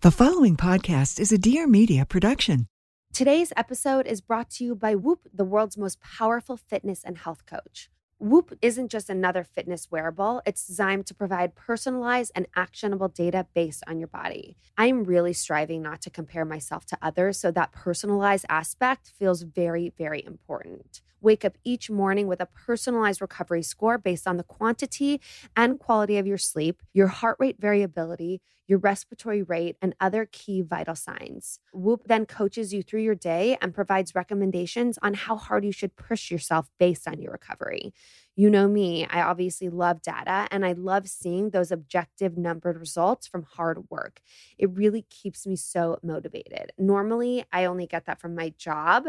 The following podcast is a Dear Media production. Today's episode is brought to you by Whoop, the world's most powerful fitness and health coach. Whoop isn't just another fitness wearable, it's designed to provide personalized and actionable data based on your body. I'm really striving not to compare myself to others, so that personalized aspect feels very, very important. Wake up each morning with a personalized recovery score based on the quantity and quality of your sleep, your heart rate variability, your respiratory rate, and other key vital signs. Whoop then coaches you through your day and provides recommendations on how hard you should push yourself based on your recovery. You know me, I obviously love data and I love seeing those objective numbered results from hard work. It really keeps me so motivated. Normally, I only get that from my job,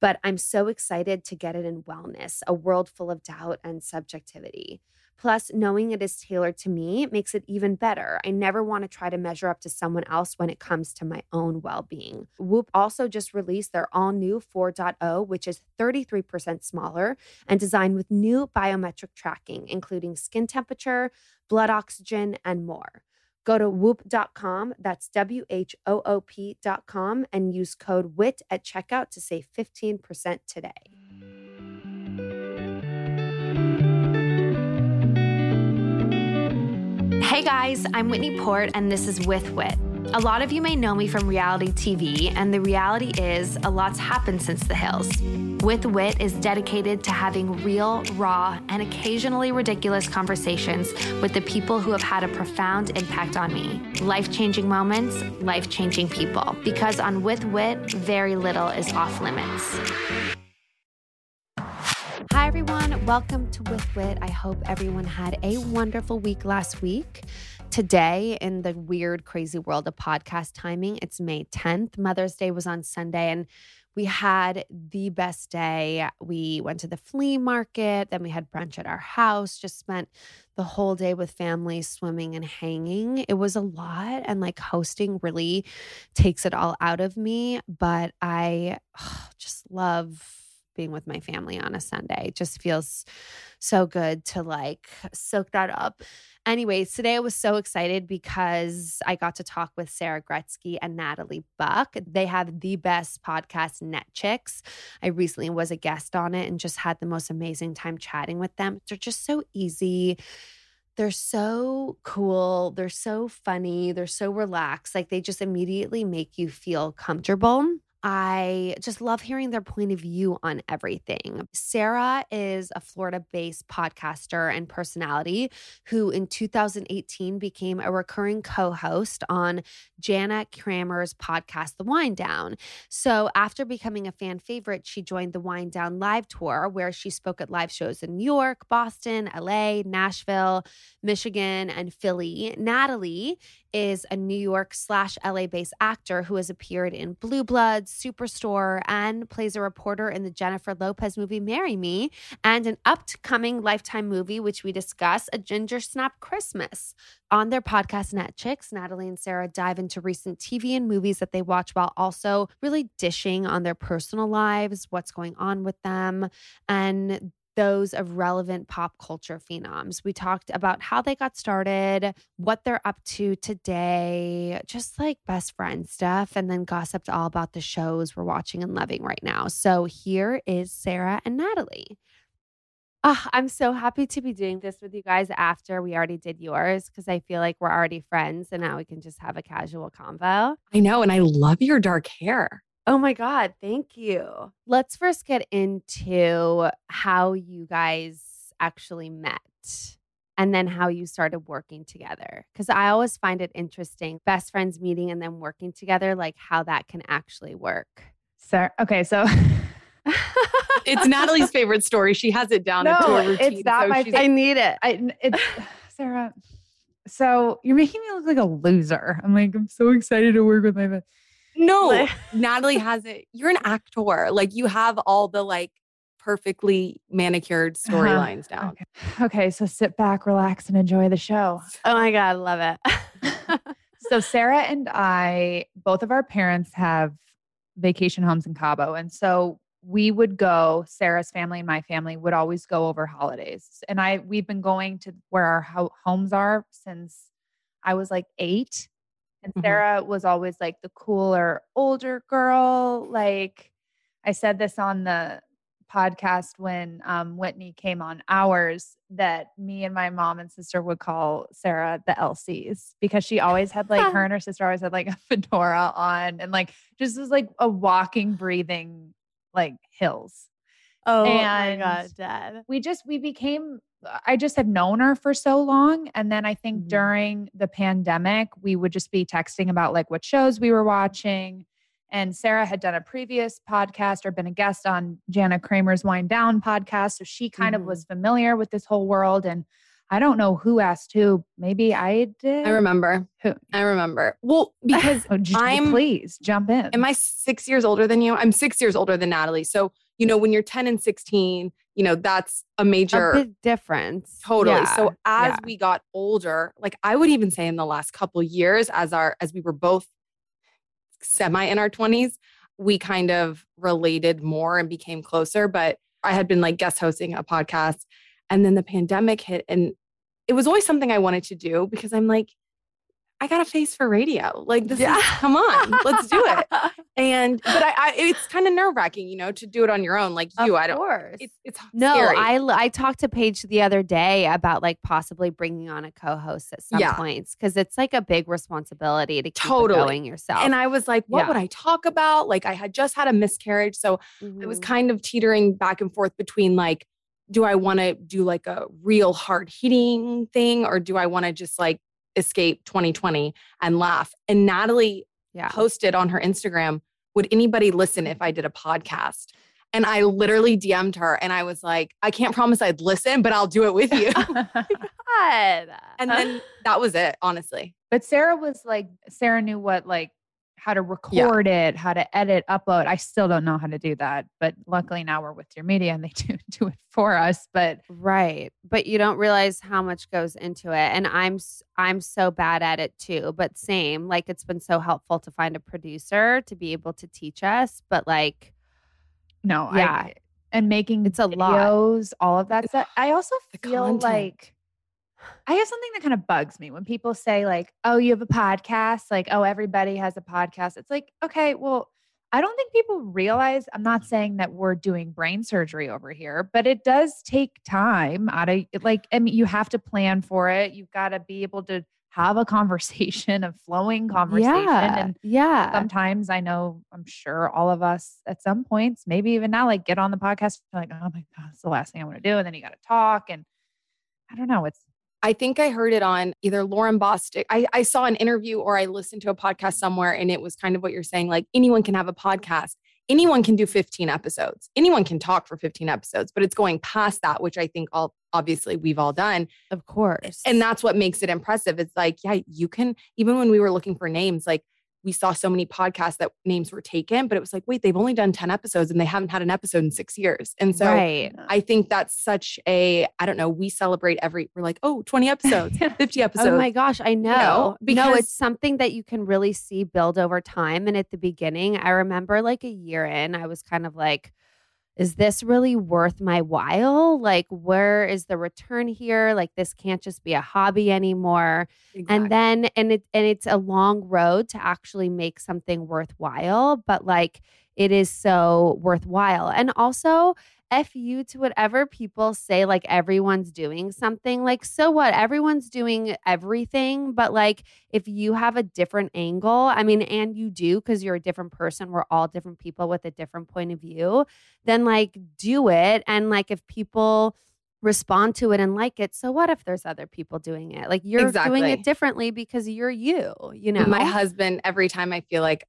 but I'm so excited to get it in wellness, a world full of doubt and subjectivity. Plus, knowing it is tailored to me makes it even better. I never want to try to measure up to someone else when it comes to my own well being. Whoop also just released their all new 4.0, which is 33% smaller and designed with new biometric tracking, including skin temperature, blood oxygen, and more. Go to whoop.com, that's W H O O P.com, and use code WHIT at checkout to save 15% today. Hey guys, I'm Whitney Port, and this is With Whit. A lot of you may know me from reality TV, and the reality is a lot's happened since the hills. With Whit is dedicated to having real, raw, and occasionally ridiculous conversations with the people who have had a profound impact on me. Life changing moments, life changing people. Because on With Whit, very little is off limits. Hi, everyone. Welcome to With Whit. I hope everyone had a wonderful week last week. Today, in the weird, crazy world of podcast timing, it's May 10th. Mother's Day was on Sunday, and we had the best day. We went to the flea market, then we had brunch at our house, just spent the whole day with family swimming and hanging. It was a lot, and like hosting really takes it all out of me, but I oh, just love being with my family on a Sunday. It just feels so good to like soak that up. Anyways, today I was so excited because I got to talk with Sara Gretzky and Natalie Buck. They have the best podcast, Netchicks. I recently was a guest on it and just had the most amazing time chatting with them. They're just so easy they're so cool. They're so funny. They're so relaxed. Like they just immediately make you feel comfortable. I just love hearing their point of view on everything. Sara is a Florida based podcaster and personality who in 2018 became a recurring co host on Jana Kramer's podcast, The Whine Down. So after becoming a fan favorite, she joined the Whine Down live tour where she spoke at live shows in New York, Boston, LA, Nashville, Michigan, and Philly. Natalie is a New York slash LA based actor who has appeared in Blue Bloods, Superstore, and plays a reporter in the Jennifer Lopez movie Marry Me, and an upcoming Lifetime movie, which we discuss, A Gingersnap Christmas. On their podcast, Netchicks, Natalie and Sara dive into recent TV and movies that they watch while also really dishing on their personal lives, what's going on with them, and those of relevant pop culture phenoms. We talked about how they got started, what they're up to today, just like best friend stuff, and then gossiped all about the shows we're watching and loving right now. So here is Sara and Natalie. Oh, I'm so happy to be doing this with you guys after we already did yours because I feel like we're already friends and now we can just have a casual convo. I know. And I love your dark hair. Oh my God. Thank you. Let's first get into how you guys actually met and then how you started working together. Because I always find it interesting best friends meeting and then working together, like how that can actually work. Sara, okay, so it's Natalie's favorite story. She has it down No, into a routine. it's not so my she's- I need it. I it's Sara. So you're making me look like a loser. I'm like, I'm so excited to work with my best. No, Like- Natalie has it. You're an actor. Like you have all the like perfectly manicured Uh-huh. storylines down. Okay. okay, so sit back, relax, and enjoy the show. Oh my God. Love it. so Sara and I, both of our parents have vacation homes in Cabo. And so we would go, Sara's family and my family would always go over holidays. And I we've been going to where our ho- homes are since I was like 8. And Mhm. Sara was always like the cooler older girl. Like I said this on the podcast when um, Whitney came on ours that me and my mom and sister would call Sara the LCs because she always had like her and her sister always had like a fedora on and like just was like a walking, breathing like hills. Oh And- my God, Dad. We just we became I just have known her for so long. And then I think Mhm. during the pandemic, we would just be texting about like what shows we were watching. And Sara had done a previous podcast or been a guest on Jana Kramer's Whine Down podcast. So she kind Mhm. of was familiar with this whole world. And I don't know who asked who. Maybe I did. I remember. Who? I remember. Well, because Oh, I'm- please jump in. am I six years older than you? I'm six years older than Natalie. So, you know, when you're 10 and 16, you know, that's a major A difference. Totally. Yeah, So as yeah. we got older, like I would even say in the last couple years, as our as we were both semi in our 20s, we kind of related more and became closer. But I had been like guest hosting a podcast and then the pandemic hit and it was always something I wanted to do because I'm like, I got a face for radio. Like this Yeah. is come on, let's do it. And but I, I it's kind of nerve wracking, you know, to do it on your own. Like you, of I don't course. it's it's No, scary. I talked to Paige the other day about like possibly bringing on a co-host at some Yeah. points because it's like a big responsibility to keep Totally. going yourself. And I was like, what Yeah. would I talk about? Like, I had just had a miscarriage. So I was Mhm. kind of teetering back and forth between like, do I want to do like a real hard hitting thing or do I want to just like escape 2020 and laugh? And Natalie yeah. posted on her Instagram, would anybody listen if I did a podcast? And I literally DM'd her and I was like, I can't promise I'd listen, but I'll do it with you. Oh and then that was it, honestly. But Sara was like, Sara knew what like how to record it, how to edit, upload. I still don't know how to do that, but luckily now we're with Dear Media and they do do it for us. But Right. But you don't realize how much goes into it. And I'm I'm so bad at it too. But same, like it's been so helpful to find a producer to be able to teach us. But like, no, Yeah. I, and making It's a lot. videos, all of that stuff. I also feel like I have something that kind of bugs me when people say like, "Oh, you have a podcast." Like, "Oh, everybody has a podcast." It's like, okay, well, I don't think people realize. I'm not saying that we're doing brain surgery over here, but it does take time. Out of like, I mean, you have to plan for it. You've got to be able to have a conversation, a flowing conversation, yeah. and yeah. sometimes I know, I'm sure all of us at some points, maybe even now, like get on the podcast, like, oh my God, it's the last thing I want to do. And then you got to talk. And I don't know. It's I think I heard it on either Lauren Bostic. I, I saw an interview or I listened to a podcast somewhere, and it was kind of what you're saying like anyone can have a podcast. Anyone can do 15 episodes. Anyone can talk for 15 episodes, but it's going past that, which I think all obviously we've all done. of course. And that's what makes it impressive. It's like, yeah, you can, even when we were looking for names, like we saw so many podcasts that names were taken, but it was like, wait, they've only done 10 episodes and they haven't had an episode in six years. And so right. I think that's such a, I don't know, we celebrate every, we're like, oh, 20 episodes, 50 episodes. Oh my gosh, I know. know, no, because- it's something that you can really see build over time. And at the beginning, I remember like a year in, I was kind of like, is this really worth my while? Like, where is the return here? Like, this can't just be a hobby anymore. Exactly. And then, and it, and it's a long road to actually make something worthwhile, but like, it is so worthwhile. And also, F you to whatever people say, like everyone's doing something. Like, so what? Everyone's doing everything. But like, if you have a different angle, I mean, and you do because you're a different person, we're all different people with a different point of view, then like do it. And like, if people, respond to it and like it. So what if there's other people doing it? Like you're Exactly. doing it differently because you're you, you know? My husband, every time I feel like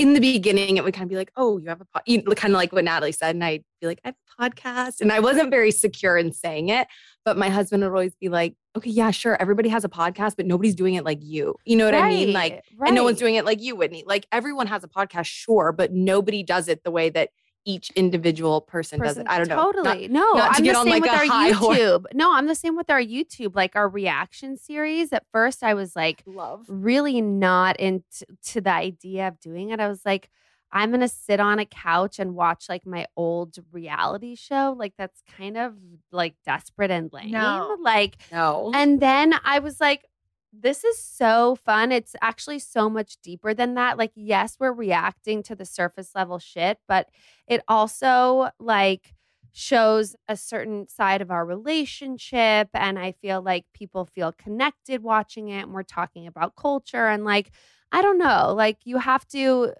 in the beginning, it would kind of be like, oh, you have a pod, you know, kind of like what Natalie said. And I'd be like, I have a podcast. And I wasn't very secure in saying it. But my husband would always be like, okay, yeah, sure. Everybody has a podcast, but nobody's doing it like you. You know what I mean? Like, right, and no one's doing it like you, Whitney. Like everyone has a podcast, sure, but nobody does it the way that each individual person, does it. I don't know. Totally. no, not to I'm the same like, with our. YouTube. No, I'm the same with our YouTube. Like our reaction series. At first, I was like love. really not into to the idea of doing it. I was like, I'm gonna sit on a couch and watch like my old reality show. Like that's kind of like desperate and lame. No. Like No. and then I was like, this is so fun. It's actually so much deeper than that. Like, yes, we're reacting to the surface level shit, but it also like shows a certain side of our relationship. And I feel like people feel connected watching it. And we're talking about culture. And like, I don't know, like, you have to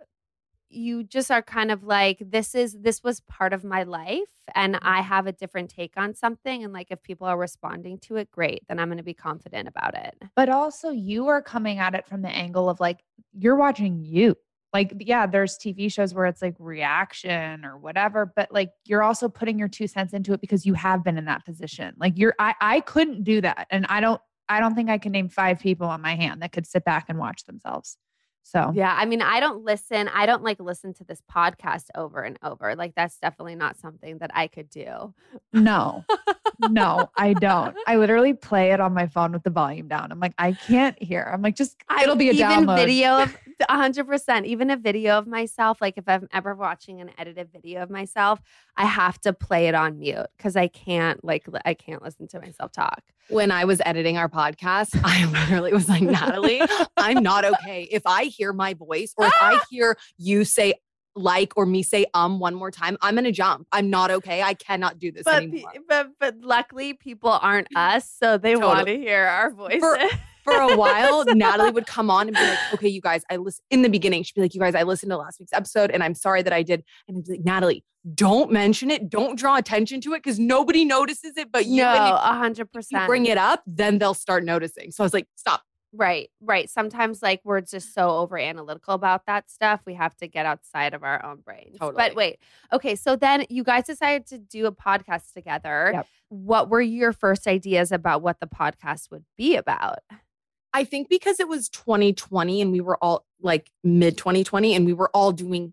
you just are kind of like this is this was part of my life and mm-hmm. i have a different take on something and like if people are responding to it great then i'm going to be confident about it But also, you are coming at it from the angle of like, you're watching you. Like, yeah, there's TV shows where it's like reaction or whatever, but like you're also putting your two cents into it because you have been in that position. Like, you're, I, I couldn't do that. And I don't, I don't think I can name five people on my hand that could sit back and watch themselves. So, yeah i mean i don't listen i don't like listen to this podcast over and over like that's definitely not something that i could do no, no, I don't. I literally play it on my phone with the volume down. I'm like, I can't hear. I'm like, just, I- it'll be a even download. video of 100% even a video of myself like if i'm ever watching an edited video of myself i have to play it on mute because i can't like li- i can't listen to myself talk when I was editing our podcast, I literally was like, Natalie, I'm not okay. If I hear my voice or if I hear you say like or me say um one more time, I'm gonna jump. I'm not okay. I cannot do this but anymore. but but luckily people aren't us so they want to hear our voices For- For a while, Natalie would come on and be like, okay, you guys, I listen in the beginning. She'd be like, you guys, I listened to last week's episode and I'm sorry that I did. And I'd be like, Natalie, don't mention it. Don't draw attention to it because nobody notices it but you. no and a hundred if you bring it up, then they'll start noticing. So I was like, stop. Right right sometimes like we're just so over analytical about that stuff we have to get outside of our own brains Totally. but wait okay so then you guys decided to do a podcast together Yep. what were your first ideas about what the podcast would be about I think because it was 2020 and we were all like mid 2020 and we were all doing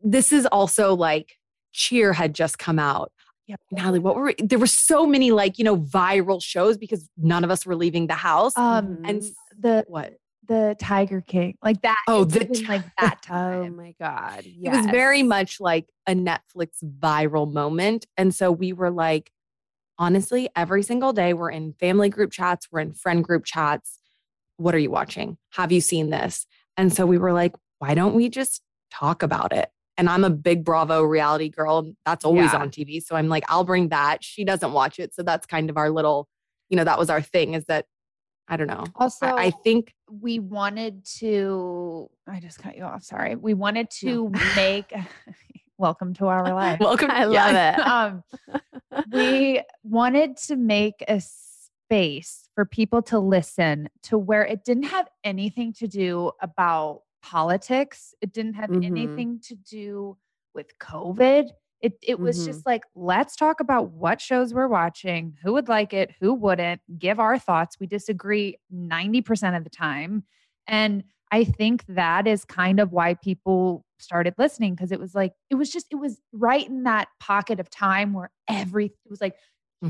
this is also like cheer had just come out. Yep. Natalie, what were we, there were so many like, you know, viral shows because none of us were leaving the house. Um, and the what? the Tiger King, like that. Oh, the wasn't like that time. oh my god It was very much like a Netflix viral moment. And so we were like, honestly, every single day we're in family group chats, we're in friend group chats. What are you watching? Have you seen this? And so we were like, why don't we just talk about it? And I'm a big Bravo reality girl. That's always Yeah. on TV. So I'm like, I'll bring that. She doesn't watch it. So that's kind of our little, you know, that was our thing is that, I don't know. Also, I, I think we wanted to. I just cut you off. Sorry. We wanted to make. welcome to our life. welcome. I yeah. love it. um, we wanted to make a space for people to listen to where it didn't have anything to do about politics. It didn't have Mhm. anything to do with COVID. It it was Mhm. just like let's talk about what shows we're watching, who would like it, who wouldn't, give our thoughts. We disagree 90% of the time. And I think that is kind of why people started listening because it was like it was just it was right in that pocket of time where every it was like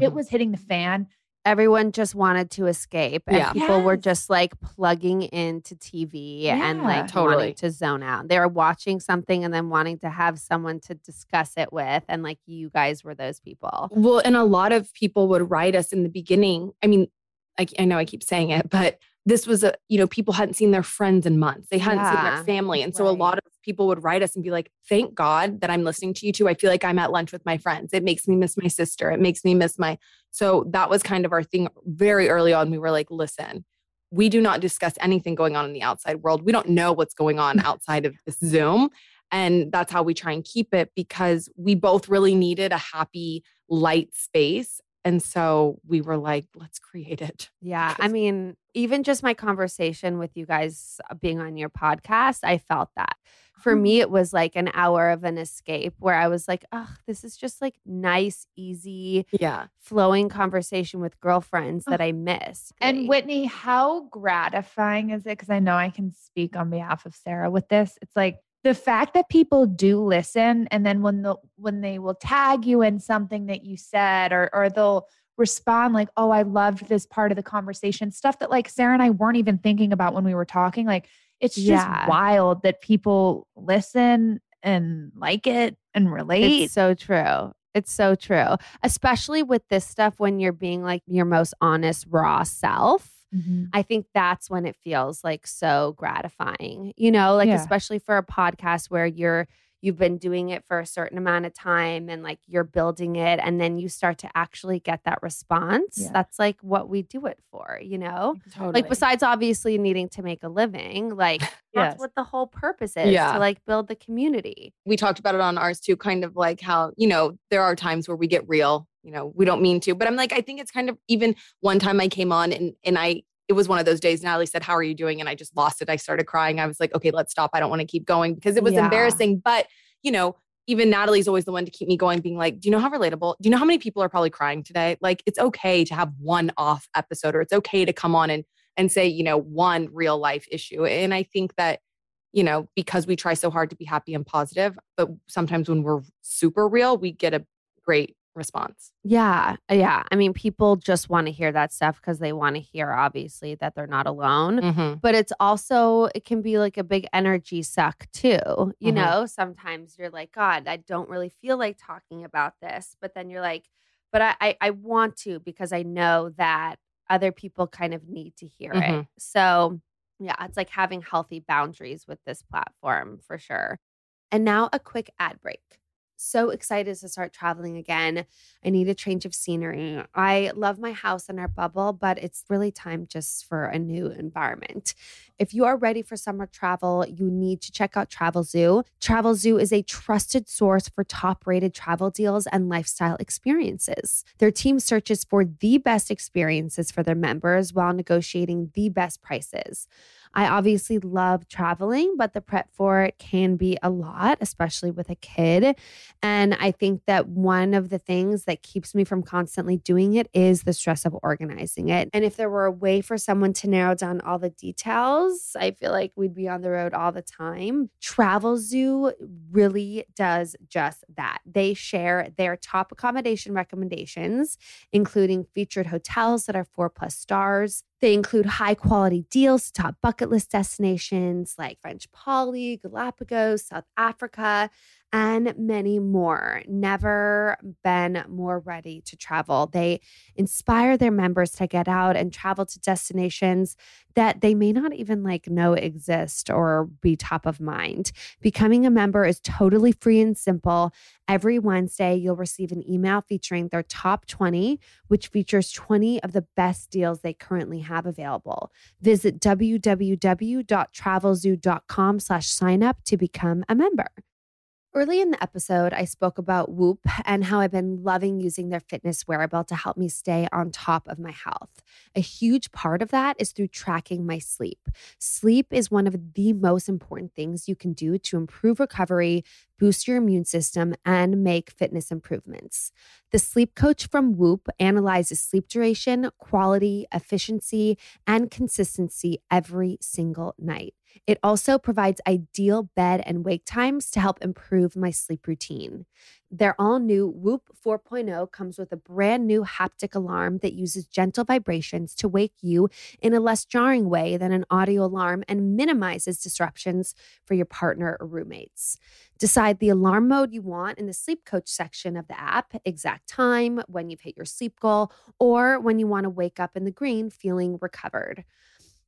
it Mhm. was hitting the fan. Everyone just wanted to escape and Yeah. people were just like plugging into TV and like Totally. wanting to zone out. They were watching something and then wanting to have someone to discuss it with and like you guys were those people. Well, and a lot of people would write us in the beginning. I mean, I, I know I keep saying it, but this was a, you know, people hadn't seen their friends in months. They hadn't seen their family. And so a lot of people would write us and be like, thank God that I'm listening to you too. I feel like I'm at lunch with my friends. It makes me miss my sister. It makes me miss my. So that was kind of our thing very early on. We were like, listen, we do not discuss anything going on in the outside world. We don't know what's going on outside of this Zoom. And that's how we try and keep it because we both really needed a happy, light space. And so we were like, let's create it. Yeah. I mean, even just my conversation with you guys uh, being on your podcast, I felt that. For mm-hmm. me, it was like an hour of an escape where I was like, oh, this is just like nice, easy, yeah, flowing conversation with girlfriends that I miss. And Whitney, how gratifying is it? Because I know I can speak on behalf of Sara with this. It's like the fact that people do listen and then when the when they will tag you in something that you said or or they'll respond like oh i loved this part of the conversation stuff that like sara and i weren't even thinking about when we were talking like it's just Yeah. wild that people listen and like it and relate It's so true. It's so true. Especially with this stuff when you're being like your most honest, raw self. Mhm. I think that's when it feels like so gratifying, you know, like Yeah. especially for a podcast where you're you've been doing it for a certain amount of time and like you're building it and then you start to actually get that response. Yeah. That's like what we do it for, you know? totally. Like besides obviously needing to make a living, like that's Yes. what the whole purpose is Yeah. to like build the community. we talked about it on ours too, kind of like how, you know, there are times where we get real, you know, we don't mean to, but I'm like, I think it's kind of even one time I came on and and I it was one of those days Natalie said, How are you doing? And I just lost it. I started crying. I was like, okay, let's stop. I don't want to keep going because it was Yeah. embarrassing. But, you know, even Natalie's always the one to keep me going, being like, Do you know how relatable? Do you know how many people are probably crying today? Like it's okay to have one off episode or it's okay to come on and and say, you know, one real life issue. And I think that you know, because we try so hard to be happy and positive, but sometimes when we're super real, we get a great response. Yeah. Yeah. I mean, people just want to hear that stuff because they want to hear, obviously, that they're not alone. Mm-hmm. But it's also, it can be like a big energy suck too. You Mhm. know, sometimes you're like, God, I don't really feel like talking about this. But then you're like, but I, I, I want to because I know that other people kind of need to hear it. Mhm. So, yeah, it's like having healthy boundaries with this platform for sure. And now a quick ad break. So excited to start traveling again. I need a change of scenery. I love my house and our bubble, but it's really time just for a new environment. If you are ready for summer travel, you need to check out Travelzoo. Travel Zoo is a trusted source for top rated travel deals and lifestyle experiences. Their team searches for the best experiences for their members while negotiating the best prices. I obviously love traveling, but the prep for it can be a lot, especially with a kid. And I think that one of the things that keeps me from constantly doing it is the stress of organizing it. And if there were a way for someone to narrow down all the details, I feel like we'd be on the road all the time. Travelzoo really does just that. They share their top accommodation recommendations, including featured hotels that are four plus stars. They include high quality deals to top bucket list destinations like French Poly, Galapagos, South Africa, and many more. Never been more ready to travel. They inspire their members to get out and travel to destinations that they may not even like know exist or be top of mind. Becoming a member is totally free and simple. Every Wednesday, you'll receive an email featuring their top 20, which features 20 of the best deals they currently have available. Visit www.travelzoo.com slash sign up to become a member. Early in the episode, I spoke about Whoop and how I've been loving using their fitness wearable to help me stay on top of my health. A huge part of that is through tracking my sleep. Sleep is one of the most important things you can do to improve recovery, boost your immune system, and make fitness improvements. The sleep coach from Whoop analyzes sleep duration, quality, efficiency, and consistency every single night. It also provides ideal bed and wake times to help improve my sleep routine. Their all new Whoop 4.0 comes with a brand new haptic alarm that uses gentle vibrations to wake you in a less jarring way than an audio alarm and minimizes disruptions for your partner or roommates. Decide the alarm mode you want in the sleep coach section of the app, exact time, when you've hit your sleep goal, or when you want to wake up in the green feeling recovered.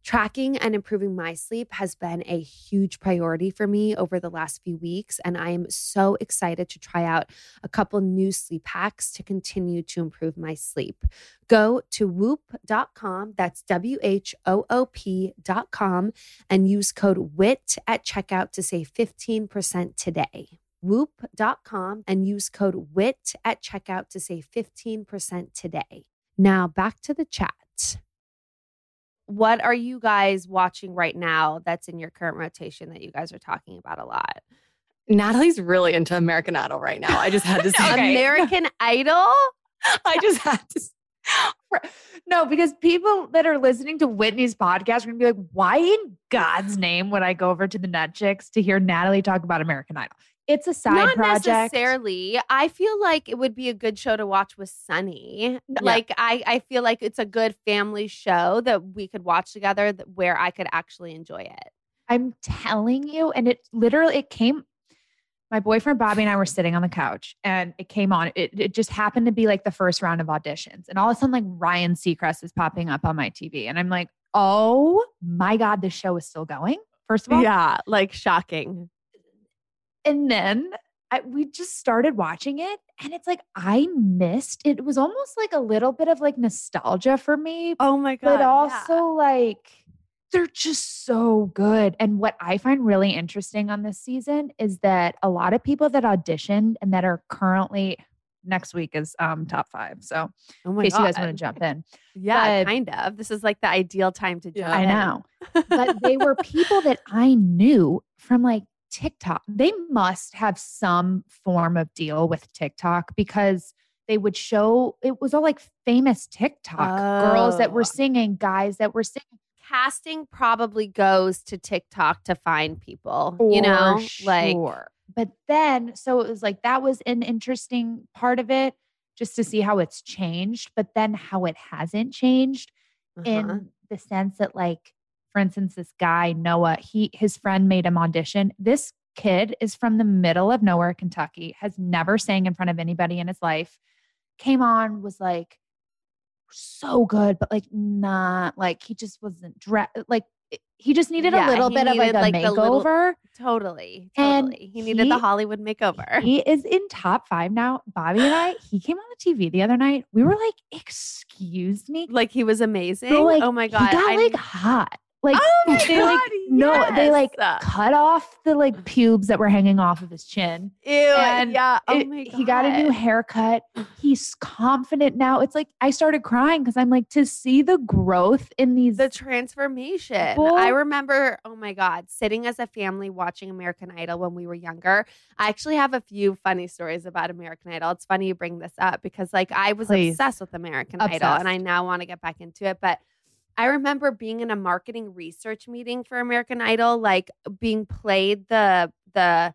Tracking and improving my sleep has been a huge priority for me over the last few weeks, and I am so excited to try out a couple new sleep hacks to continue to improve my sleep. Go to whoop.com, that's W H O O P.com, and use code WHIT at checkout to save 15% today. Whoop.com and use code WHIT at checkout to save 15% today. Now back to the chat what are you guys watching right now that's in your current rotation that you guys are talking about a lot? Natalie's really into American Idol right now. I just had to say American Idol? I just had to No, because people that are listening to Whitney's podcast are gonna be like, why in God's name would I go over to the Netchicks to hear Natalie talk about American Idol? It's a side Not project. necessarily. I feel like it would be a good show to watch with Sonny. Like I, I feel like it's a good family show that we could watch together that, where I could actually enjoy it. I'm telling you, and it literally it came. My boyfriend Bobby and I were sitting on the couch, and it came on. It, it just happened to be like the first round of auditions, and all of a sudden, like Ryan Seacrest is popping up on my TV, and I'm like, "Oh my god, this show is still going!" First of all, Yeah, like shocking. And then I, we just started watching it, and it's like I missed. It was almost like a little bit of like nostalgia for me, Oh my god. but also like they're just so good. And what I find really interesting on this season is that a lot of people that auditioned and that are currently next week is um top five. So oh in my case you guys want to jump in. Yeah, but- kind of. This is like the ideal time to jump Yeah. I know. but they were people that I knew from like TikTok. They must have some form of deal with TikTok because they would show it was all like famous TikTok girls that Oh. were singing, guys that were singing. Casting probably goes to TikTok to find people. you know, like. But then, so it was like that was an interesting part of it, just to see how it's changed. But then how it hasn't changed uh-huh. in the sense that like for instance this guy noah he his friend made him audition this kid is from the middle of nowhere kentucky has never sang in front of anybody in his life came on was like so good but like not like he just wasn't dre- like he just needed Yeah, a little he bit of like a like, the little- makeover totally, And totally. He needed the Hollywood makeover. he is in top five now bobby and i he came on the tv the other night we were like excuse me like he was amazing. So, like, oh my god, he got I- like hot. Like Oh they like God, no, they like cut off the like pubes that were hanging off of his chin. ew, and yeah. Oh It- my god, He got a new haircut. He's confident now. It's like I started crying because I'm like to see the growth in these. the transformation. People- I remember, oh my God, sitting as a family watching American Idol when we were younger. I actually have a few funny stories about American Idol. It's funny you bring this up because, like, I was Please. obsessed with American Idol and I now want to get back into it. But I remember being in a marketing research meeting for American Idol, like being played the, the,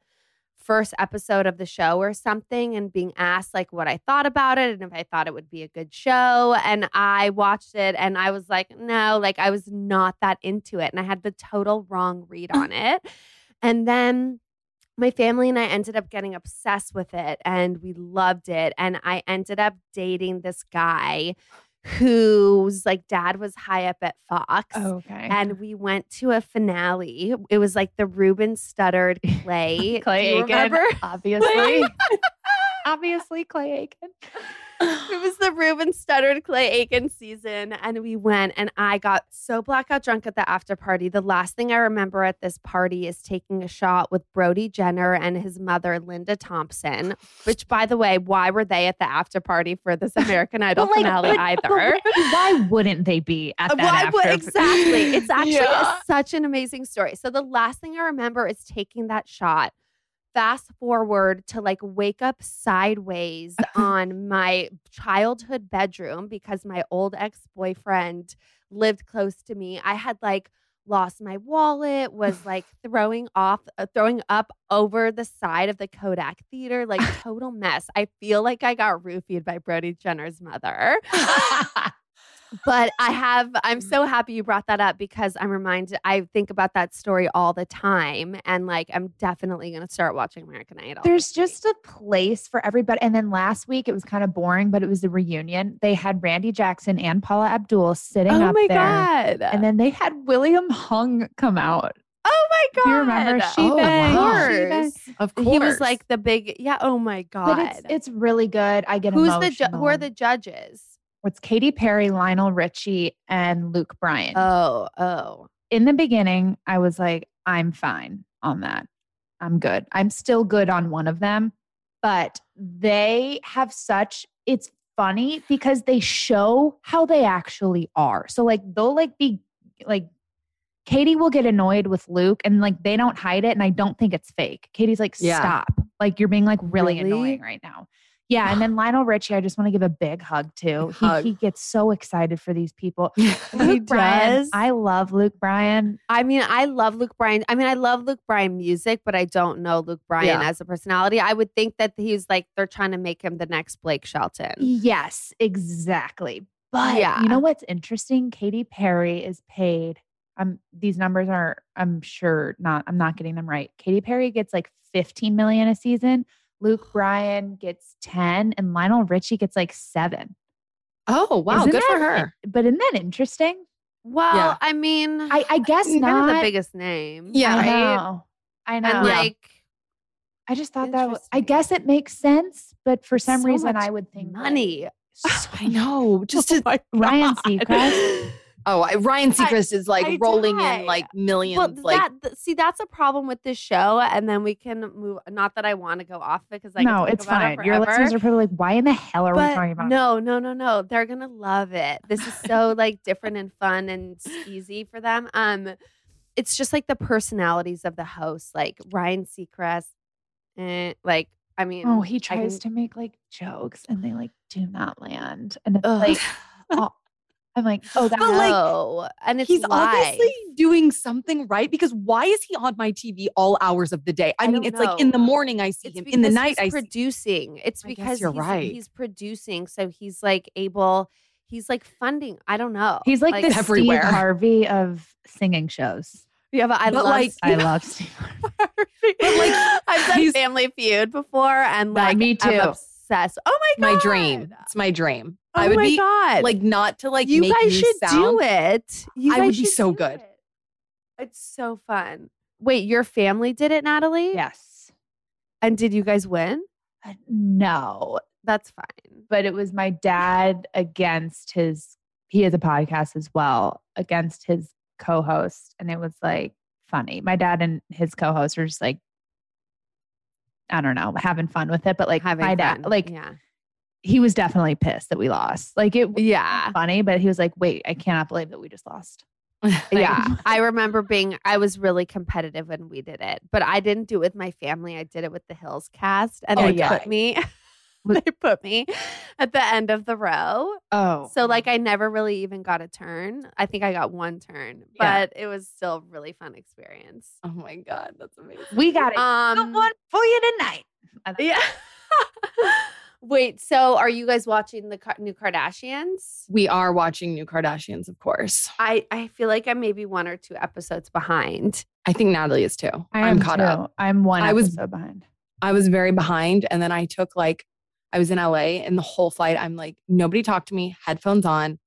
first episode of the show or something and being asked like what I thought about it and if I thought it would be a good show and I watched it and I was like no like I was not that into it and I had the total wrong read on it and then my family and I ended up getting obsessed with it and we loved it and I ended up dating this guy whose like dad was high up at Fox okay. and we went to a finale. It was like the Ruben Studdard Clay. Clay Aiken, remember? obviously, obviously Clay Aiken. It was the Ruben Studdard Clay Aiken season, and we went, and I got so blackout drunk at the after party. The last thing I remember at this party is taking a shot with Brody Jenner and his mother, Linda Thompson. Which, by the way, why were they at the after party for this American Idol like, finale but- either? but why wouldn't they be at that Why after? exactly. It's actually Yeah. such an amazing story. So the last thing I remember is taking that shot. Fast forward to like wake up sideways on my childhood bedroom because my old ex boyfriend lived close to me. I had like lost my wallet, was like throwing off, uh, throwing up over the side of the Kodak Theater, like total mess. I feel like I got roofied by Brody Jenner's mother. But I have, I'm so happy you brought that up because I'm reminded, I think about that story all the time. And like, I'm definitely going to start watching American Idol. There's just a place for everybody. And then last week it was kind of boring, but it was the reunion. They had Randy Jackson and Paula Abdul sitting oh up my there. God. And then they had William Hung come out. oh my God. Do you remember Oh, She Bang? wow. She Bang? Of course. He was like the big, yeah. Oh my God. But it's it's really good. I get Who's the, ju- who are the judges? It's Katy Perry, Lionel Richie, and Luke Bryan. Oh, oh. in the beginning, I was like, I'm fine on that. I'm good. I'm still good on one of them, but they have such, it's funny because they show how they actually are. So, like, they'll like be like, Katy will get annoyed with Luke and like they don't hide it. And I don't think it's fake. Katy's like, Yeah. stop. Like, you're being like really, Really? annoying right now. Yeah. And then Lionel Richie, I just want to give a big hug to. He, Hug. he gets so excited for these people. He Luke Bryan, does? I love Luke Bryan. I mean, I love Luke Bryan. I mean, I love Luke Bryan music, but I don't know Luke Bryan Yeah. as a personality. I would think that he's like they're trying to make him the next Blake Shelton. Yes, exactly. But Yeah. you know what's interesting? Katy Perry is paid. Um, these numbers are, I'm sure not, I'm not getting them right. Katy Perry gets like 15 million a season. Luke Bryan gets 10 and Lionel Richie gets like seven. oh, wow. Isn't good for her. But isn't that interesting? Well, Yeah. I mean, I, I guess he's kind not. the biggest name. Yeah. I know. I know. And like, I just thought that was, I guess it makes sense, but for some so reason much I would think like, money. I know. Just to, Ryan Seacrest. Oh, I- Ryan Seacrest is like I rolling die. in like millions. Well, like, that th- see, that's a problem with this show, and then we can move. Not that I want to go off it because I no, could it's fine. It Your forever. listeners are probably like, why in the hell are we talking about it? no, no, no, no. They're gonna love it. This is so like different and fun and easy for them. Um, it's just like the personalities of the hosts, like Ryan Seacrest. Eh, like, I mean, Oh, he tries can- to make like jokes and they like do not land. And it's Ugh. like, oh, I'm like, oh, that's But, like, no, and it's he's live. obviously doing something right because why is he on my TV all hours of the day? I, I mean, don't it's like in the morning I see It's him, in the night he's I see. producing. It's because you're he's, right. he's producing, so he's like able. He's like funding. I don't know. he's like, the everywhere. Steve Harvey of singing shows. Yeah, but I But, love. like, I love Steve. Harvey. but like, I've done Family Feud before, and Yeah, like me I'm too. obsessed. Oh my god, my dream. It's my dream. Oh I would my be god, like not to like you make guys new should sound. do it. You I would be so good. it. It's so fun. Wait, your family did it, Natalie? Yes. And did you guys win? Uh, No, That's fine. but it was my dad against his, he has a podcast as well, against his co host. And it was like funny. My dad and his co host are just like, I don't know, having fun with it. But like Having my dad, fun. like yeah, he was definitely pissed that we lost. Like it was yeah. funny, but he was like, wait, I cannot believe that we just lost. yeah, I remember being. I was really competitive when we did it, but I didn't do it with my family. I did it with the Hills cast, and Oh, they yeah. put me. they put me at the end of the row, Oh. so like I never really even got a turn. I think I got one turn, Yeah. but it was still a really fun experience. Oh my god, that's amazing. we got it. Um, one for you tonight. Yeah. Wait, so are you guys watching the new Kardashians? We are watching New Kardashians, of course. I I feel like I'm maybe one or two episodes behind. I think Natalie is too. I I'm caught too. up. I'm one I was- episode behind. I was very behind, and then I took like I was in LA, and the whole flight, I'm like, nobody talked to me, headphones on.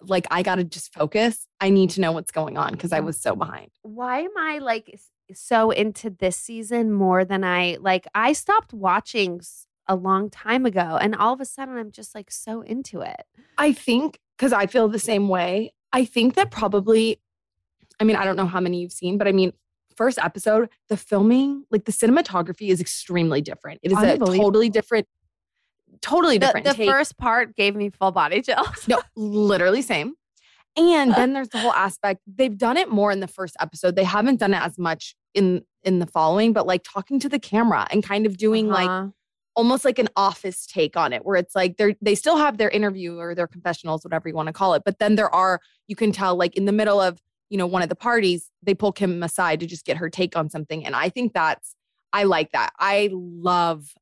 Like I gotta just focus. I need to know what's going on because I was so behind. why am I like so into this season more than I like? I stopped watching s- a long time ago, and all of a sudden I'm just like so into it. I think because I feel the same way. I think that probably, I mean, I don't know how many you've seen, but I mean, first episode, the filming, like the cinematography is extremely different. It is a totally different, totally different the take. first part gave me full body chills. no, literally same. And then there's the whole aspect. They've done it more in the first episode. They haven't done it as much in in the following, but like talking to the camera and kind of doing like Uh-huh. Almost like an office take on it where it's like they're they still have their interview or their confessionals whatever you want to call it but then there are you can tell like in the middle of you know one of the parties they pull kim aside to just get her take on something and i think that's i like that i love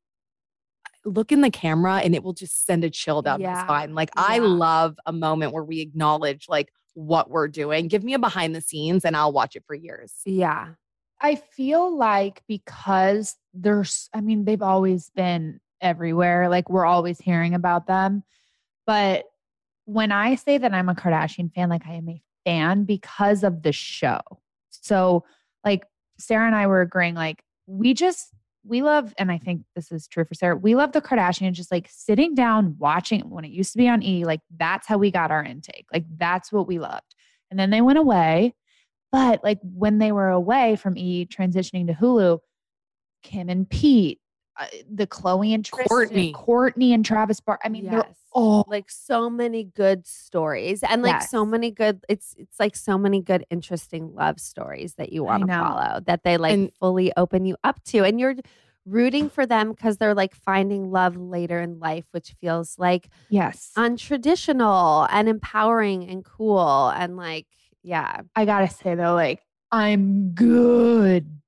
look in the camera and it will just send a chill down my spine. Like I love a moment where we acknowledge like what we're doing. Give me a behind the scenes and I'll watch it for years. Yeah. I feel like because there's, I mean, they've always been everywhere. Like we're always hearing about them. But when I say that I'm a Kardashian fan, like I am a fan because of the show. So, like, Sara and I were agreeing, like, we just, we love, and I think this is true for Sara, we love the Kardashians just like sitting down, watching when it used to be on E, like, that's how we got our intake. Like, that's what we loved. And then they went away. But like when they were away from E transitioning to Hulu, Kim and Pete, uh, the Khloé and Tristan, Kourtney. Kourtney and Travis Barker. I mean, they're all like so many good stories and like so many good it's it's like so many good interesting love stories that you want to follow that they like And- fully open you up to and you're rooting for them because they're like finding love later in life which feels like yes. untraditional and empowering and cool and like yeah I gotta say though, like I'm good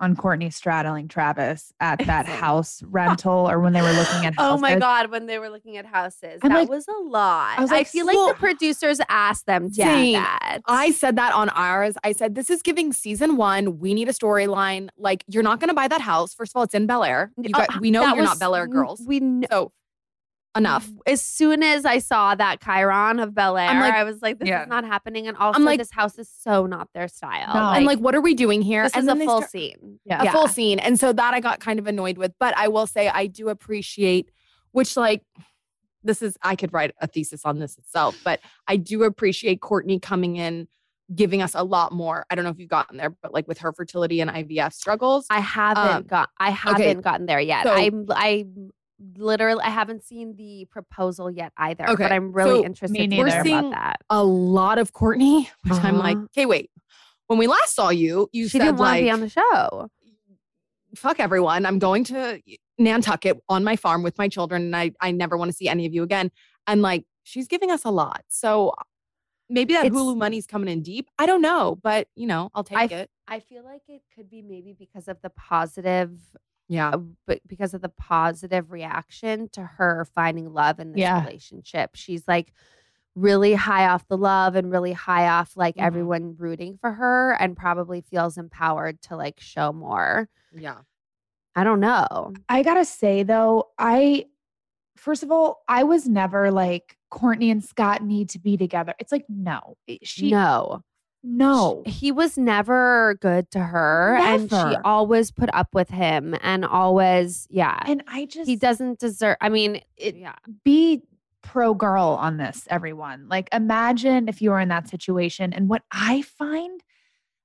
on Kourtney straddling Travis at that house rental or when they were looking at houses. Oh my god, when they were looking at houses, I'm that like- was a lot. I was I like, feel like the producers asked them to do Same. that. I said that on ours. I said, this is giving season one. We need a storyline. Like, you're not going to buy that house. First of all, it's in Bel Air. Uh, we know you're was- not Bel Air girls. We know. So, enough. As soon as I saw that chyron of Bel Air, like- I was like, "This Yeah. is not happening." And also, I'm like- this house is so not their style. No. I'm like, what are we doing here? this and is a full start- scene. Yeah. a full scene. And so that I got kind of annoyed with. But I will say I do appreciate, which like this is I could write a thesis on this itself, but I do appreciate Kourtney coming in, giving us a lot more. I don't know if you've gotten there, but like with her fertility and IVF struggles. I haven't Um, got. I haven't gotten there yet. so- I'm. I literally. I haven't seen the proposal yet either. Okay, But I'm really so interested me to hear neither. about Seeing- that. a lot of Kourtney, which I'm like, Uh-huh. okay, wait. When we last saw you, you She said didn't want like, to be on the show. fuck everyone. I'm going to Nantucket on my farm with my children and I, I never want to see any of you again. And like, she's giving us a lot. So maybe that It's- Hulu money's coming in deep. I don't know, but you know, I'll take I it. I feel like it could be maybe because of the positive Yeah. uh, but because of the positive reaction to her finding love in this Yeah. relationship. She's like really high off the love and really high off like Mhm. everyone rooting for her and probably feels empowered to like show more. Yeah. I don't know. I gotta say though, I first of all, I was never like Kourtney and Scott need to be together. It's like no, she no. No. He was never good to her and she always put up with him and always yeah. And I just he doesn't deserve I mean, It- yeah. be pro girl on this, everyone. Like, imagine if you were in that situation. And what I find,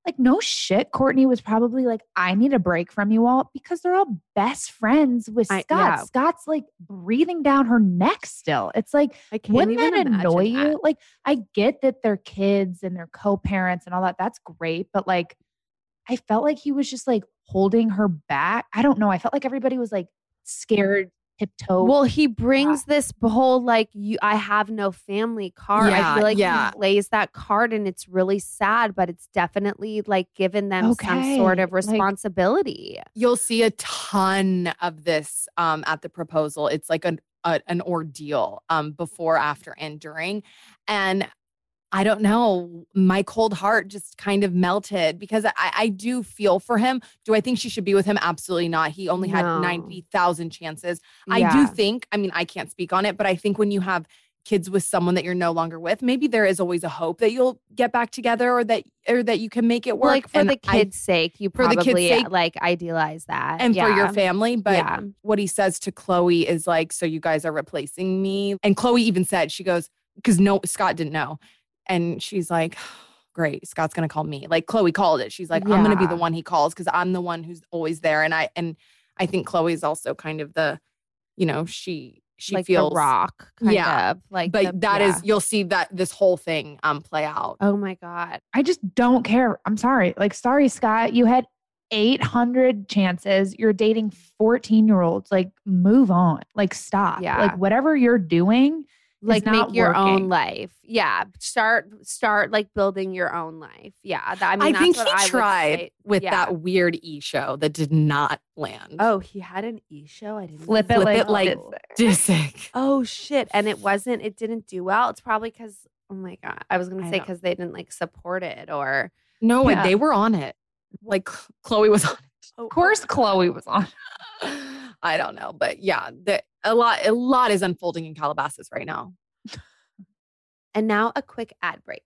like, no shit, Kourtney was probably like, I need a break from you all because they're all best friends with I- Scott. yeah. Scott's like breathing down her neck still. It's like, I can't wouldn't even that annoy you? that. Like, I get that they're kids and they're co parents and all that. That's great. But like, I felt like he was just like holding her back. I don't know. I felt like everybody was like scared, tiptoe. Well, he brings this whole like you I have no family card. I feel like yeah. he plays that card and it's really sad, but it's definitely like given them some sort Okay, of like- responsibility. You'll see a ton of this um, at the proposal. It's like an a, an ordeal um, before, after, and during. And I don't know, my cold heart just kind of melted because I, I do feel for him. Do I think she should be with him? Absolutely not. He only had No. 90,000 chances. I do think, I mean, I can't speak on it, but I think when you have kids with someone that you're no longer with, maybe there is always a hope that you'll get back together or that or that you can make it work. like for And the I- kids' sake, you for the kids' sake- like idealize that. and for your family. But yeah. what he says to Khloé is like, so you guys are replacing me. And Khloé even said, she goes, because no, Scott didn't know. And she's like, great, Scott's gonna call me. Like Khloé called it. She's like, I'm gonna be the one he calls because I'm the one who's always there. And I and I think Khloé's also kind of the, you know, she she like feels the rock, kind Yeah, of like but the- that is yeah. you'll see that this whole thing um play out. Oh my god. I just don't care. I'm sorry. Like, sorry, Scott, you had 800 chances. You're dating 14 year olds. Like, move on. Like, stop. Yeah. Like, whatever you're doing like make your own life. Yeah, start start like building your own life. Yeah, that, I mean, I, that's think what he I tried with Yeah. that weird e show that did not land. Oh, he had an e show. I didn't Flip it like, it like. Disick. Oh shit! And it wasn't. It didn't do well. It's probably because. Oh my god! I was gonna say because they didn't like support it or. No, Yeah. they were on it. Like Khloé was on Oh, Of course, oh. Khloé was on. I don't know, but yeah, the, a lot a lot is unfolding in Calabasas right now. And now a quick ad break.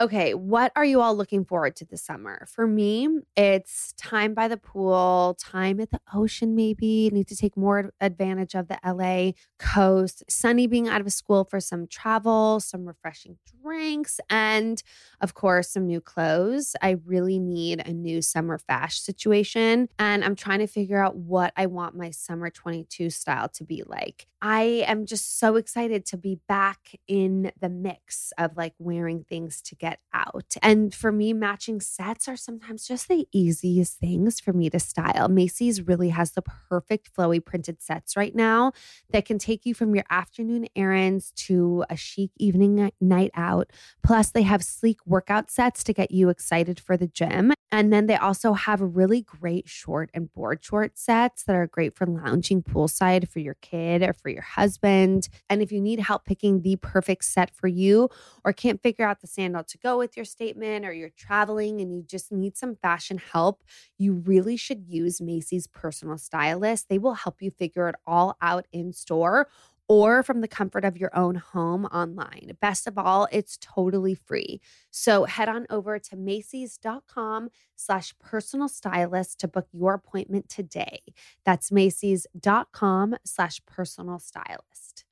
Okay, what are you all looking forward to this summer? For me, it's time by the pool, time at the ocean, maybe. Need to take more advantage of the LA coast. Sonny being out of school for some travel, some refreshing drinks, and of course, some new clothes. I really need a new summer fash situation. And I'm trying to figure out what I want my summer 22 style to be like. I am just so excited to be back in the mix of like wearing things to get out. And for me, matching sets are sometimes just the easiest things for me to style. Macy's really has the perfect flowy printed sets right now that can take you from your afternoon errands to a chic evening night out. Plus, they have sleek workout sets to get you excited for the gym. And then they also have really great short and board short sets that are great for lounging poolside for your kid or for your husband. And if you need help picking the perfect set for you or can't figure out the sandal to go with your statement or you're traveling and you just need some fashion help, you really should use Macy's personal stylist. They will help you figure it all out in store or from the comfort of your own home online. Best of all, it's totally free. So head on over to Macy's.com slash personal stylist to book your appointment today. That's Macy's.com slash personal stylist.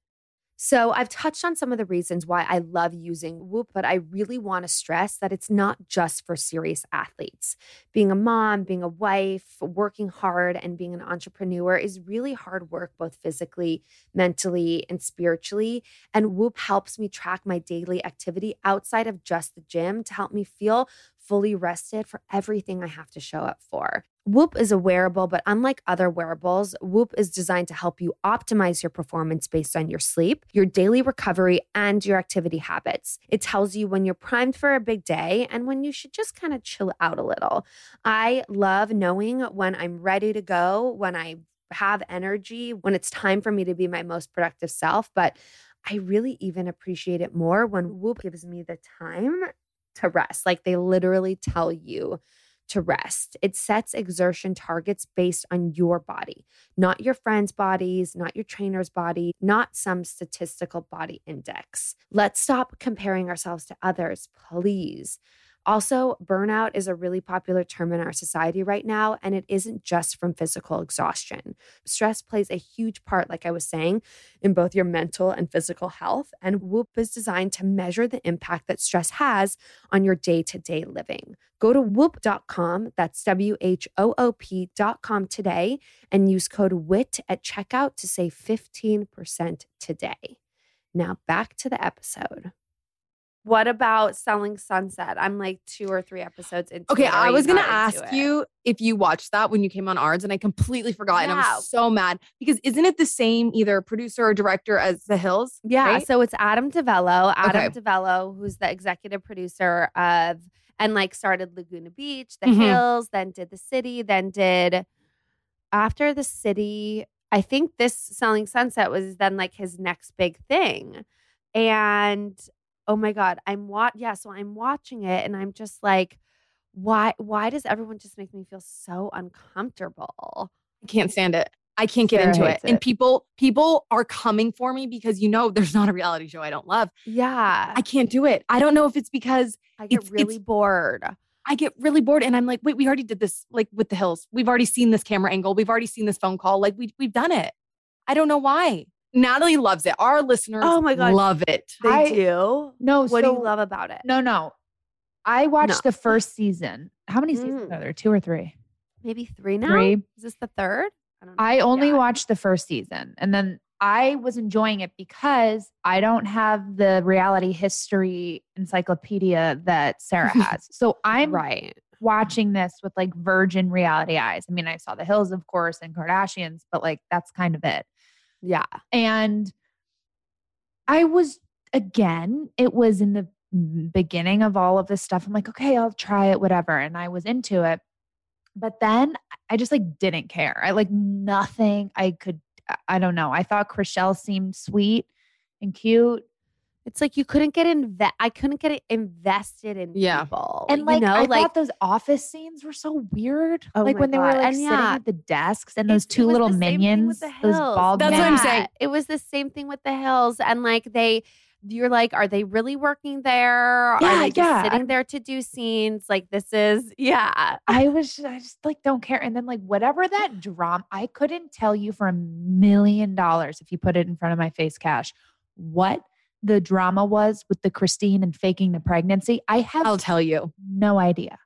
So, I've touched on some of the reasons why I love using Whoop, but I really want to stress that it's not just for serious athletes. Being a mom, being a wife, working hard, and being an entrepreneur is really hard work, both physically, mentally, and spiritually. And Whoop helps me track my daily activity outside of just the gym to help me feel fully rested for everything I have to show up for. Whoop is a wearable, but unlike other wearables, Whoop is designed to help you optimize your performance based on your sleep, your daily recovery, and your activity habits. It tells you when you're primed for a big day and when you should just kind of chill out a little. I love knowing when I'm ready to go, when I have energy, when it's time for me to be my most productive self. But I really even appreciate it more when Whoop gives me the time to rest. Like they literally tell you to rest. It sets exertion targets based on your body, not your friends' bodies, not your trainer's body, not some statistical body index. Let's stop comparing ourselves to others, please. Also, burnout is a really popular term in our society right now, and it isn't just from physical exhaustion. Stress plays a huge part, like I was saying, in both your mental and physical health. And Whoop is designed to measure the impact that stress has on your day to day living. Go to whoop.com, that's W H O O P.com today, and use code WHIT at checkout to save 15% today. Now back to the episode. What about Selling Sunset? I'm like two or three episodes into Okay, it. I was gonna ask you if you watched that when you came on ours, and I completely forgot, and I'm so mad because isn't it the same either producer or director as The Hills? Yeah, right? so it's Adam DiVello. Adam Okay. DiVello, who's the executive producer of and like started Laguna Beach, The Mhm. Hills, then did The City, then did after The City. I think this Selling Sunset was then like his next big thing. And oh my god, I'm what yeah, so I'm watching it and I'm just like why why does everyone just make me feel so uncomfortable? I can't stand it. I can't get Sara into it. hates And people people are coming for me because you know there's not a reality show I don't love. Yeah. I can't do it. I don't know if it's because I get it's- really it's- bored. I get really bored and I'm like, wait, we already did this like with the hills. We've already seen this camera angle. We've already seen this phone call. Like we we've done it. I don't know why. Natalie loves it. Our listeners Oh my God. love it. They I- do. No, What do you love about it? No, no. I watched No. the first season. How many seasons Mm. are there? Two or three? Maybe three now. Three. Is this the third? I don't know. I only Yeah. watched the first season and then I was enjoying it because I don't have the reality history encyclopedia that Sara has. So I'm right. watching this with like virgin reality eyes. I mean, I saw The Hills, of course, and Kardashians, but like that's kind of it. Yeah. And I was again, it was in the beginning of all of this stuff. I'm like, okay, I'll try it, whatever. And I was into it. But then I just like didn't care. I like nothing I could, I don't know. I thought Chrishell seemed sweet and cute. It's like you couldn't get inve- I couldn't get invested in Yeah. people. And like, you know, I like thought those office scenes were so weird. Oh like my when they were God. like And sitting yeah, at the desks and It- those it two was little the minions, with the those Hills. bald That's men. what I'm saying. It was the same thing with the hills. And like they you're like, are they really working there? are Yeah, they just yeah. sitting there to do scenes? Like this is yeah. I was, I just like don't care. And then like whatever that drama, I couldn't tell you for a million dollars if you put it in front of my face, cash, what the drama was with the Christine and faking the pregnancy. I have I'll tell you. no idea.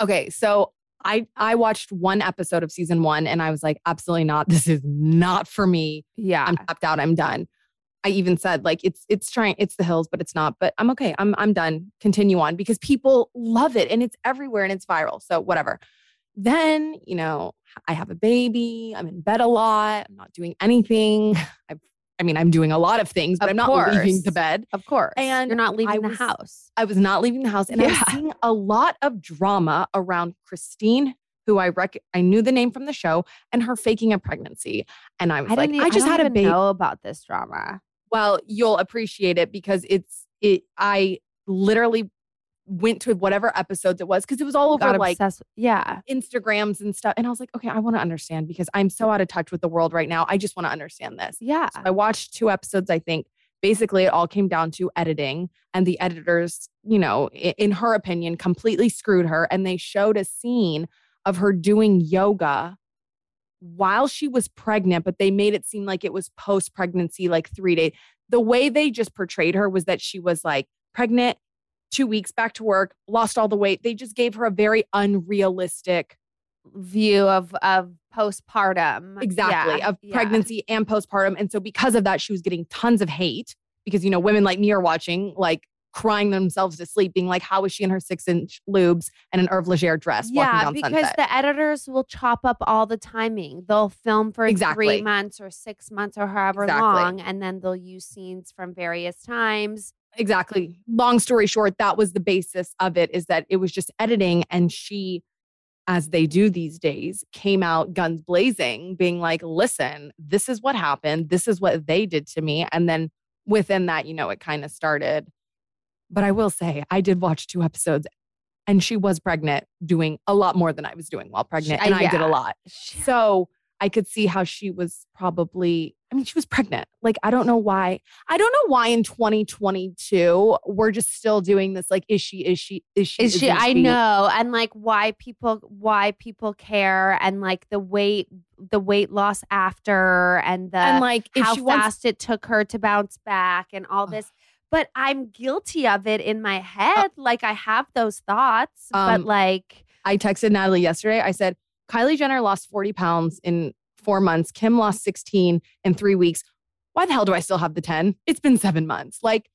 Okay, so I I watched one episode of season one and I was like, absolutely not. This is not for me. Yeah. I'm tapped out. I'm done. I even said like it's it's trying it's the hills, but it's not. But I'm okay. I'm I'm done. Continue on because people love it and it's everywhere and it's viral. So whatever. Then you know I have a baby. I'm in bed a lot. I'm not doing anything. I I mean I'm doing a lot of things, but Of I'm not leaving the bed. of course. And you're not leaving I the was- house. I was not leaving the house, and I was seeing a lot of drama around Christine, who I rec- I knew the name from the show, and her faking a pregnancy. And I was I like, didn't e- I just don't had a even baby. know about this drama. Well, you'll appreciate it because it's it. I literally went to whatever episodes it was because it was all over like. Yeah. Instagrams and stuff. And I was like, okay, I want to understand because I'm so out of touch with the world right now. I just want to understand this. Yeah. So I watched two episodes, I think. Basically, it all came down to editing, and the editors, you know, in her opinion, completely screwed her. And they showed a scene of her doing yoga while she was pregnant, but they made it seem like it was post pregnancy, like three days. The way they just portrayed her was that she was like pregnant, two weeks back to work, lost all the weight. They just gave her a very unrealistic View of of postpartum. exactly Yeah, of yeah. pregnancy and postpartum and so because of that she was getting tons of hate because you know women like me are watching like crying themselves to sleep being like how is she in her six inch lubes and an Herve Leger dress Yeah, walking down because sunset the editors will chop up all the timing. They'll film for Exactly. three months or six months or however Exactly. long, and then they'll use scenes from various times. Exactly. Long story short that was the basis of it is that it was just editing and she as they do these days came out guns blazing being like listen this is what happened. This is what they did to me. And then within that you know it kind of started. But i will say i did watch two episodes and she was pregnant doing a lot more than i was doing while pregnant and i did a lot. So I could see how she was probably, I mean, she was pregnant. Like, I don't know why. I don't know why in 2022 we're just still doing this. Like, is she, is she, is she, Is she? isn't I know, and like why people why people care, and like the weight the weight loss after, and the And like, how she wants, fast it took her to bounce back, and all this. But I'm guilty of it in my head. like I have those thoughts, Uh, Um, but like I texted Natalie yesterday. I said, Kylie Jenner lost 40 pounds in four months. Kim lost 16 in three weeks. Why the hell do I still have the 10? It's been seven months. Like,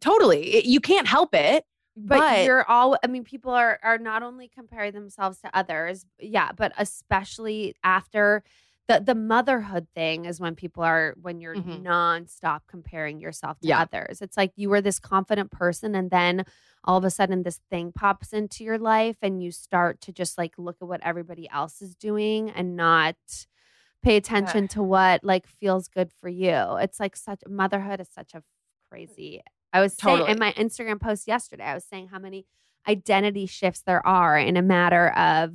totally. It- you can't help it. but, But- you're all i mean people are are not only comparing themselves to others yeah but especially after the the motherhood thing is when people are when you're Mhm. nonstop comparing yourself to Yeah. others it's like you were this confident person and then all of a sudden this thing pops into your life and you start to just like look at what everybody else is doing and not pay attention to what like feels good for you it's like such motherhood is such a crazy I was saying in my Instagram post yesterday, I was saying how many identity shifts there are in a matter of,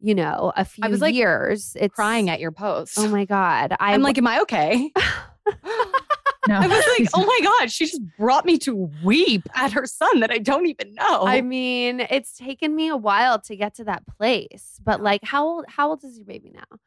you know, a few was, like, years. It's Crying at your post. Oh my God. I, I'm like, am I okay? No, I was like, oh my God, she just brought me to weep at her son that I don't even know. I mean, it's taken me a while to get to that place. But like how old how old is your baby now?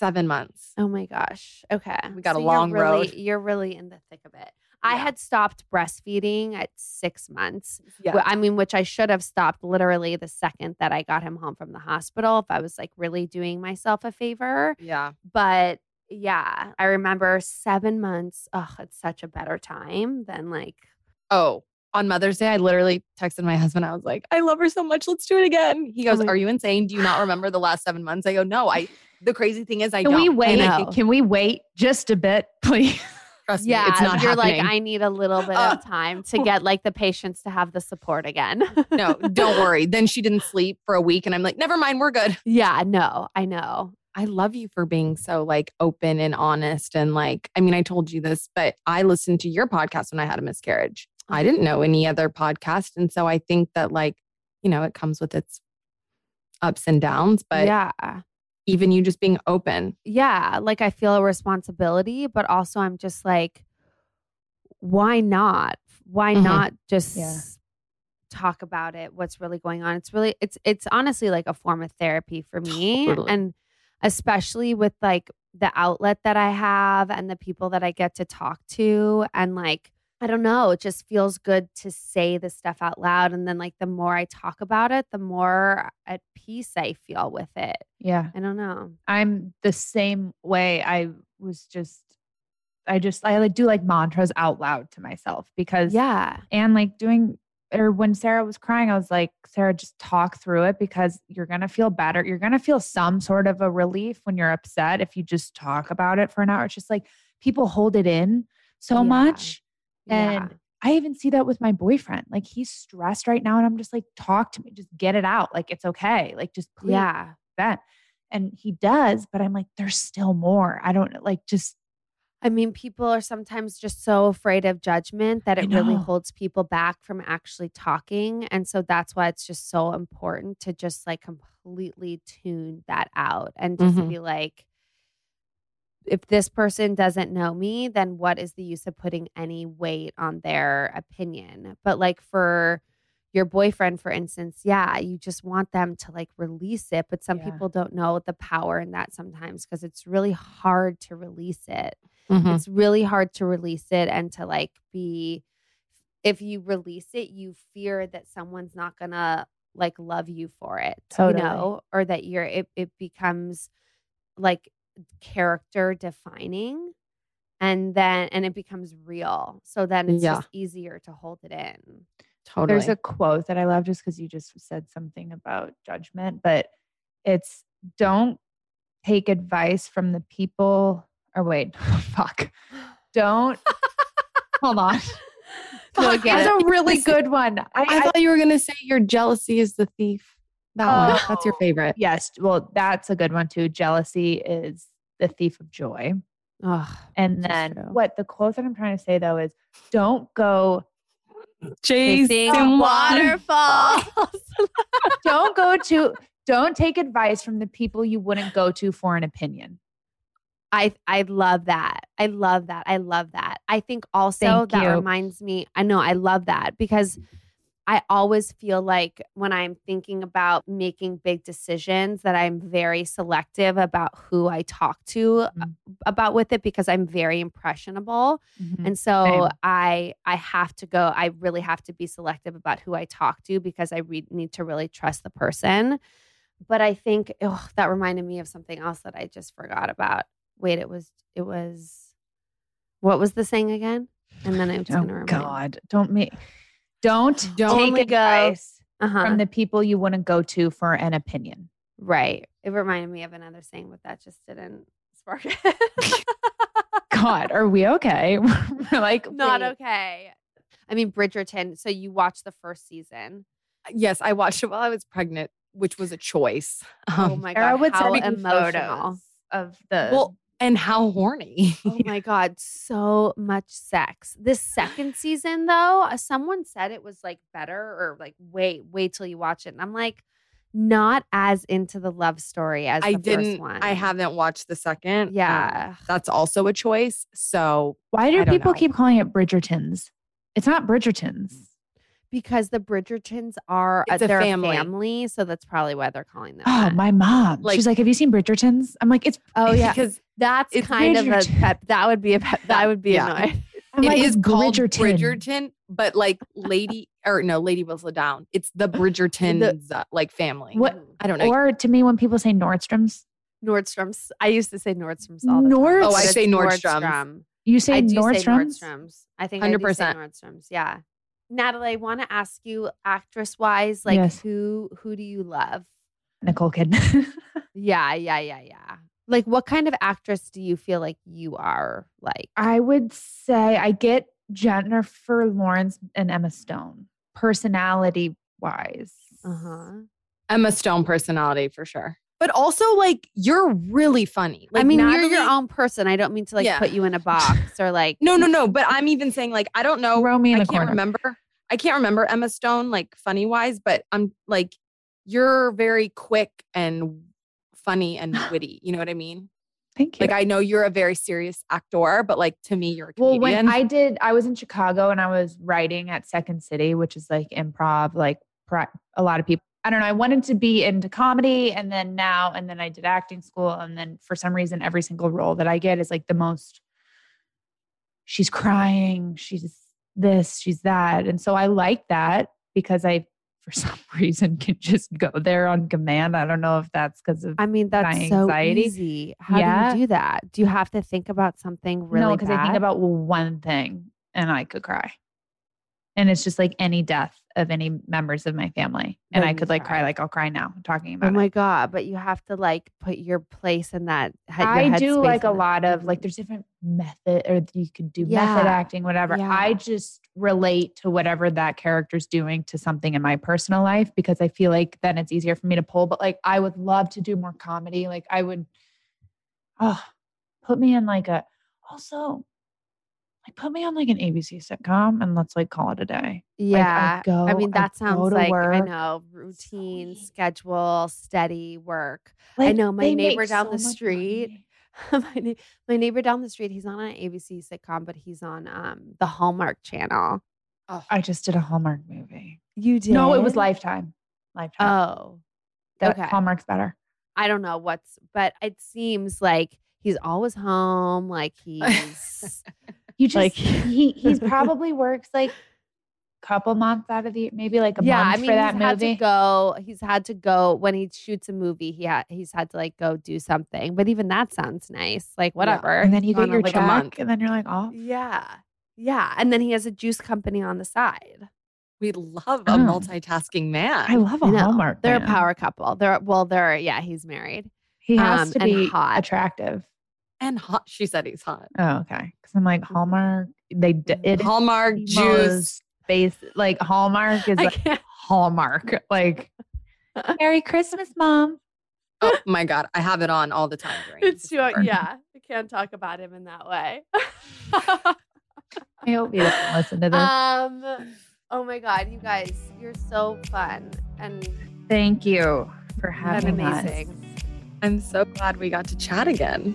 seven months. Oh my gosh. Okay. We got a you're long really, road. You're really in the thick of it. I Yeah. had stopped breastfeeding at six months. Yeah. I mean, which I should have stopped literally the second that I got him home from the hospital if I was like really doing myself a favor. yeah. But yeah, I remember seven months. Oh, it's such a better time than like, Oh, on Mother's Day, I literally texted my husband. I was like, I love her so much. Let's do it again. He goes, Are you insane? Do you not remember the last seven months? I go, No, I the crazy thing is I Can don't. we wait? I know. Can we wait just a bit, please? Trust yeah, me, it's not you're happening. like, I need a little bit Uh, of time to get like the patience to have the support again. no, don't worry. Then she didn't sleep for a week, and I'm like, never mind, we're good. yeah, no, I know. I love you for being so like open and honest. And like, I mean, I told you this, but I listened to your podcast when I had a miscarriage. I didn't know any other podcast. And so I think that like, you know, it comes with its ups and downs, but yeah. Even you just being open. Yeah. Like I feel a responsibility, but also I'm just like, why not? Why Mhm. not just Yeah. talk about it? What's really going on? It's really, it's, it's honestly like a form of therapy for me. Totally. And especially with like the outlet that I have and the people that I get to talk to. And like, I don't know, it just feels good to say this stuff out loud. And then, like, the more I talk about it, the more at peace I feel with it. Yeah. I don't know. I'm the same way. I was just, I just, I like do like mantras out loud to myself because, Yeah. and like doing, or when Sara was crying, I was like, Sara, just talk through it because you're going to feel better. You're going to feel some sort of a relief when you're upset if you just talk about it for an hour. It's just like people hold it in so Yeah. much. Yeah. And I even see that with my boyfriend. Like he's stressed right now. And I'm just like, talk to me, just get it out. Like it's okay. Like just please Yeah. vent. And he does, but I'm like, there's still more. I don't like just I mean, people are sometimes just so afraid of judgment that it really holds people back from actually talking. And so that's why it's just so important to just like completely tune that out and just Mhm. be like, if this person doesn't know me, then what is the use of putting any weight on their opinion? But like for your boyfriend, for instance, yeah, you just want them to like release it. But some Yeah. people don't know the power in that sometimes because it's really hard to release it Mhm. it's really hard to release it and to like be if you release it you fear that someone's not gonna like love you for it Totally. you know or that you're it, it becomes like character defining and then and it becomes real so then it's Yeah. just easier to hold it in Totally. There's a quote that I love just because you just said something about judgment, but it's don't take advice from the people. Or wait, fuck. Don't hold on. No, Fuck, get it's it. a really good one. I, I, I- thought you were going to say your jealousy is the thief. That one. That's your Oh. favorite. yes, well, that's a good one too. Jealousy is the thief of joy. oh And then true. what the quote that I'm trying to say though is don't go Chasing waterfalls don't go to don't take advice from the people you wouldn't go to for an opinion. I I love that. I love that. I love that. I think also Thank that you. reminds me. I know I love that because I always feel like when I'm thinking about making big decisions that I'm very selective about who I talk to Mhm. about with it because I'm very impressionable. Mhm. And so Same. I I have to go I really have to be selective about who I talk to because I re- need to really trust the person. But I think oh, that reminded me of something else that I just forgot about. Wait, it was it was what was the saying again? And then it's Oh gonna remind God, don't make don't Don't take Only go- advice uh-huh. from the people you wouldn't go to for an opinion. right. It reminded me of another saying, but that just didn't spark it. God, are we okay? We're like Not wait. okay. I mean, Bridgerton. So you watched the first season. Yes, I watched it while I was pregnant, which was a choice. Oh Um, my Sara god, would how send me emotional! of the well, and how horny. Oh my god, so much sex. This second season, though, uh, someone said it was like better, or like wait, wait till you watch it, and I'm like, not as into the love story as I the didn't. first one. I haven't watched the second. Um, Yeah. that's also a choice. So Why do I don't people know. keep calling it Bridgertons? It's not Bridgertons. Because the Bridgertons are It's a they're family. family, so that's probably why they're calling them. Oh, that. my mom. Like- She's like, "Have you seen Bridgertons?" I'm like, "It's." Oh yeah, because that's it's kind of a Bridgerton. pet. That would be a pet. That would be Yeah. annoying. I'm it like, is "It's called Bridgerton." Bridgerton, but like Lady or no, Lady Whistledown. It's the Bridgertons uh, like family. What- I don't know. Or to me, when people say Nordstrom's, Nordstrom's. I used to say Nordstrom's all the Nord- time. Oh, I but say it's Nordstrom's. Nordstrom. you say I do Nordstrom's. say Nordstrom's. I think I do say 100%. Nordstrom's. Yeah. Natalie, I want to ask you, actress wise, like Yes. who who do you love? Nicole Kidman. Yeah, yeah, yeah, yeah. Like, what kind of actress do you feel like you are? Like, I would say I get Jennifer Lawrence and Emma Stone personality wise. uh huh. Emma Stone personality for sure. But also, like, you're really funny. I Like, mean, you're your own person. I don't mean to like Yeah. put you in a box or like. No, no, no. But I'm even saying, like, I don't know. Throw me in I can't corner. remember. I can't remember Emma Stone, like, funny wise, but I'm like, you're very quick and funny and witty. You know what I mean? Thank you. Like, I know you're a very serious actor, but like, to me, you're a well, when I did, I was in Chicago and I was writing at Second City, which is like improv, like a lot of people. I don't know. I wanted to be into comedy and then now, and then I did acting school. And then for some reason, every single role that I get is like the most, she's crying, she's this, she's that. And so I like that because I, for some reason, can just go there on command. I don't know if that's because of I mean, that's my so anxiety. easy. How Yeah. do you do that? Do you have to think about something really no, because I think about one thing and I could cry. And it's just like any death of any members of my family. And I could like cry. cry. like I'll cry now talking about Oh my it. god! But you have to like put your place in that. Head, I do like a lot of like there's different method or you could do Yeah. method acting, whatever. Yeah. I just relate to whatever that character's doing to something in my personal life because I feel like then it's easier for me to pull. But like I would love to do more comedy. Like I would oh put me in like a also like put me on like an ABC sitcom and let's like call it a day. Yeah, go- I mean that go sounds like I know routine, schedule, steady work. I know my neighbor down so the street. my, my neighbor down the street. He's not on an ABC sitcom, but he's on um the Hallmark Channel. Oh. I just did a Hallmark movie. You did? No, it was Lifetime. Lifetime. Oh, That okay. Hallmark's better. I don't know what's, but it seems like he's always home. Like he's You just Like- he he's probably works like couple months out of the maybe like a yeah. month I mean, for that he's had movie. to go. He's had to go when he shoots a movie. He had he's had to like go do something. But even that sounds nice. Like whatever. and then you get your like check, and then you're like, oh, Yeah. Yeah. And then he has a juice company on the side. we love Oh. a multitasking man. I love a I know. Hallmark. They're man. a power couple. They're well, they're yeah, he's married. He has um, to be hot. attractive. And hot. She said he's hot. Oh, okay. Because I'm like Hallmark. They d- it Hallmark juice. base like Hallmark is like Hallmark. Like Merry Christmas, Mom. Oh my god, I have it on all the time. It's December. yeah. I can't talk about him in that way. I hope you don't listen to this. um oh my god, you guys, you're so fun and, Thank you for having us. amazing. I'm so glad we got to chat again.